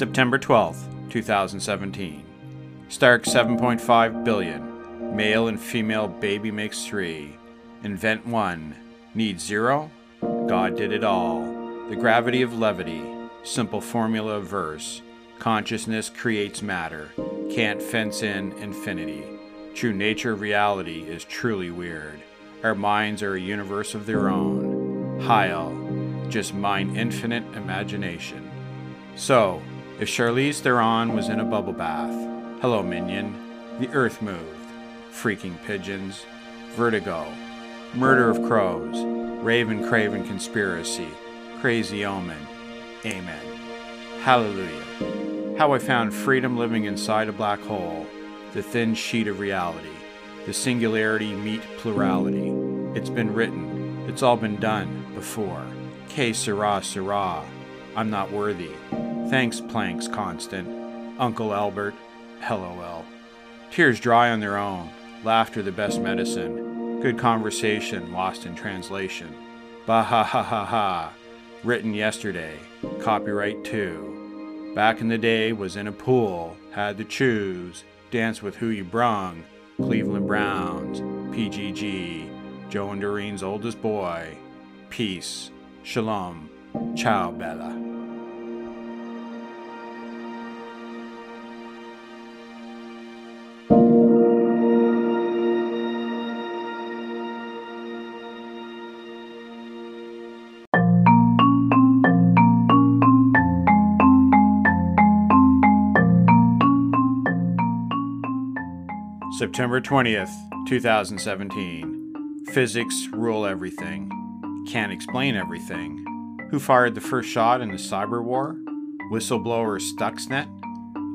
September 12th, 2017. Stark 7.5 billion. Male and female baby makes 3. Invent 1. Need 0? God did it all. The gravity of levity. Simple formula of verse. Consciousness creates matter. Can't fence in infinity. True nature of reality is truly weird. Our minds are a universe of their own. Heil, just mine infinite imagination. So, if Charlize Theron was in a bubble bath, hello minion, the earth moved, freaking pigeons, vertigo, murder of crows, raven craven conspiracy, crazy omen, amen. Hallelujah. How I found freedom living inside a black hole, the thin sheet of reality, the singularity meet plurality. It's been written, it's all been done before. Que sera, sera. I'm not worthy. Thanks, Planck's constant. Uncle Albert, LOL. Tears dry on their own. Laughter the best medicine. Good conversation lost in translation. Bah ha ha ha ha. Written yesterday. Copyright 2. Back in the day was in a pool. Had to choose. Dance with who you brung. Cleveland Browns. PGG. Joe and Doreen's oldest boy. Peace. Shalom. Ciao, Bella. September 20th, 2017. Physics rule everything. Can't explain everything. Who fired the first shot in the cyber war? Whistleblower Stuxnet?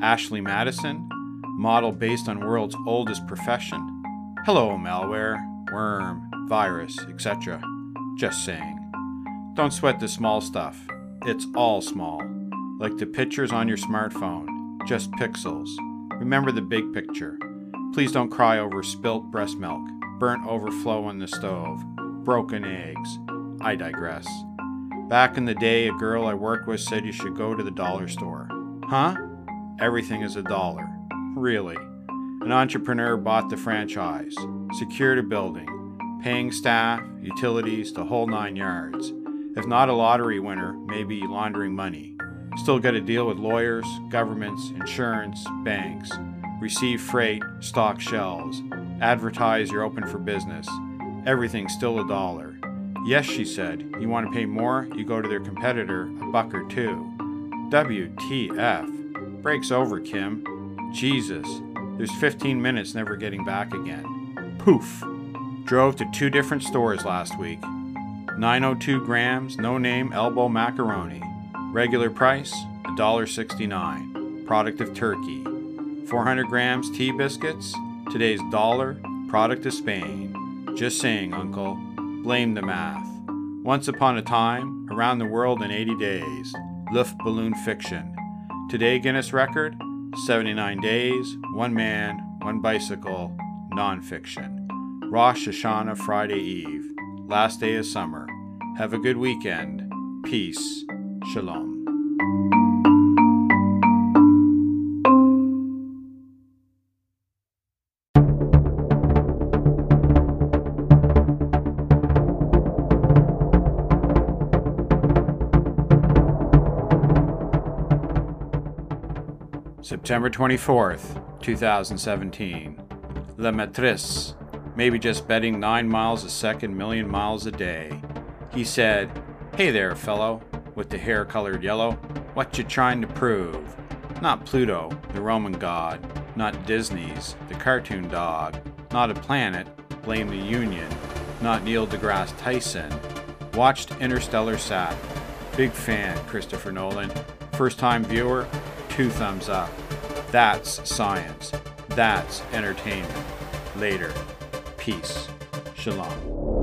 Ashley Madison? Model based on world's oldest profession. Hello, malware, worm, virus, etc. Just saying. Don't sweat the small stuff. It's all small. Like the pictures on your smartphone, just pixels. Remember the big picture. Please don't cry over spilt breast milk, burnt overflow on the stove, broken eggs. I digress. Back in the day, a girl I worked with said you should go to the dollar store. Huh? Everything is a dollar. Really. An entrepreneur bought the franchise, secured a building, paying staff, utilities, the whole nine yards. If not a lottery winner, maybe laundering money. Still got to deal with lawyers, governments, insurance, banks receive freight, stock shelves, advertise you're open for business. Everything's still a dollar. Yes, she said, you want to pay more, you go to their competitor, a buck or two. WTF. Breaks over, Kim. Jesus, there's 15 minutes never getting back again. Poof. Drove to two different stores last week. 902 grams, no name elbow macaroni. Regular price, $1.69. Product of Turkey. 400 grams tea biscuits, today's dollar, product of Spain. Just saying, Uncle. Blame the math. Once upon a time, around the world in 80 days. Luft balloon fiction. Today, Guinness record 79 days, one man, one bicycle, nonfiction. Rosh Hashanah Friday Eve, last day of summer. Have a good weekend. Peace. Shalom. September 24th, 2017. La Matrice, maybe just betting 9 miles a second, million miles a day. He said, Hey there, fellow, with the hair colored yellow. What you trying to prove? Not Pluto, the Roman god. Not Disney's, the cartoon dog. Not a planet, blame the Union. Not Neil deGrasse Tyson. Watched Interstellar Sat. Big fan, Christopher Nolan. First time viewer, two thumbs up. That's science. That's entertainment. Later. Peace. Shalom.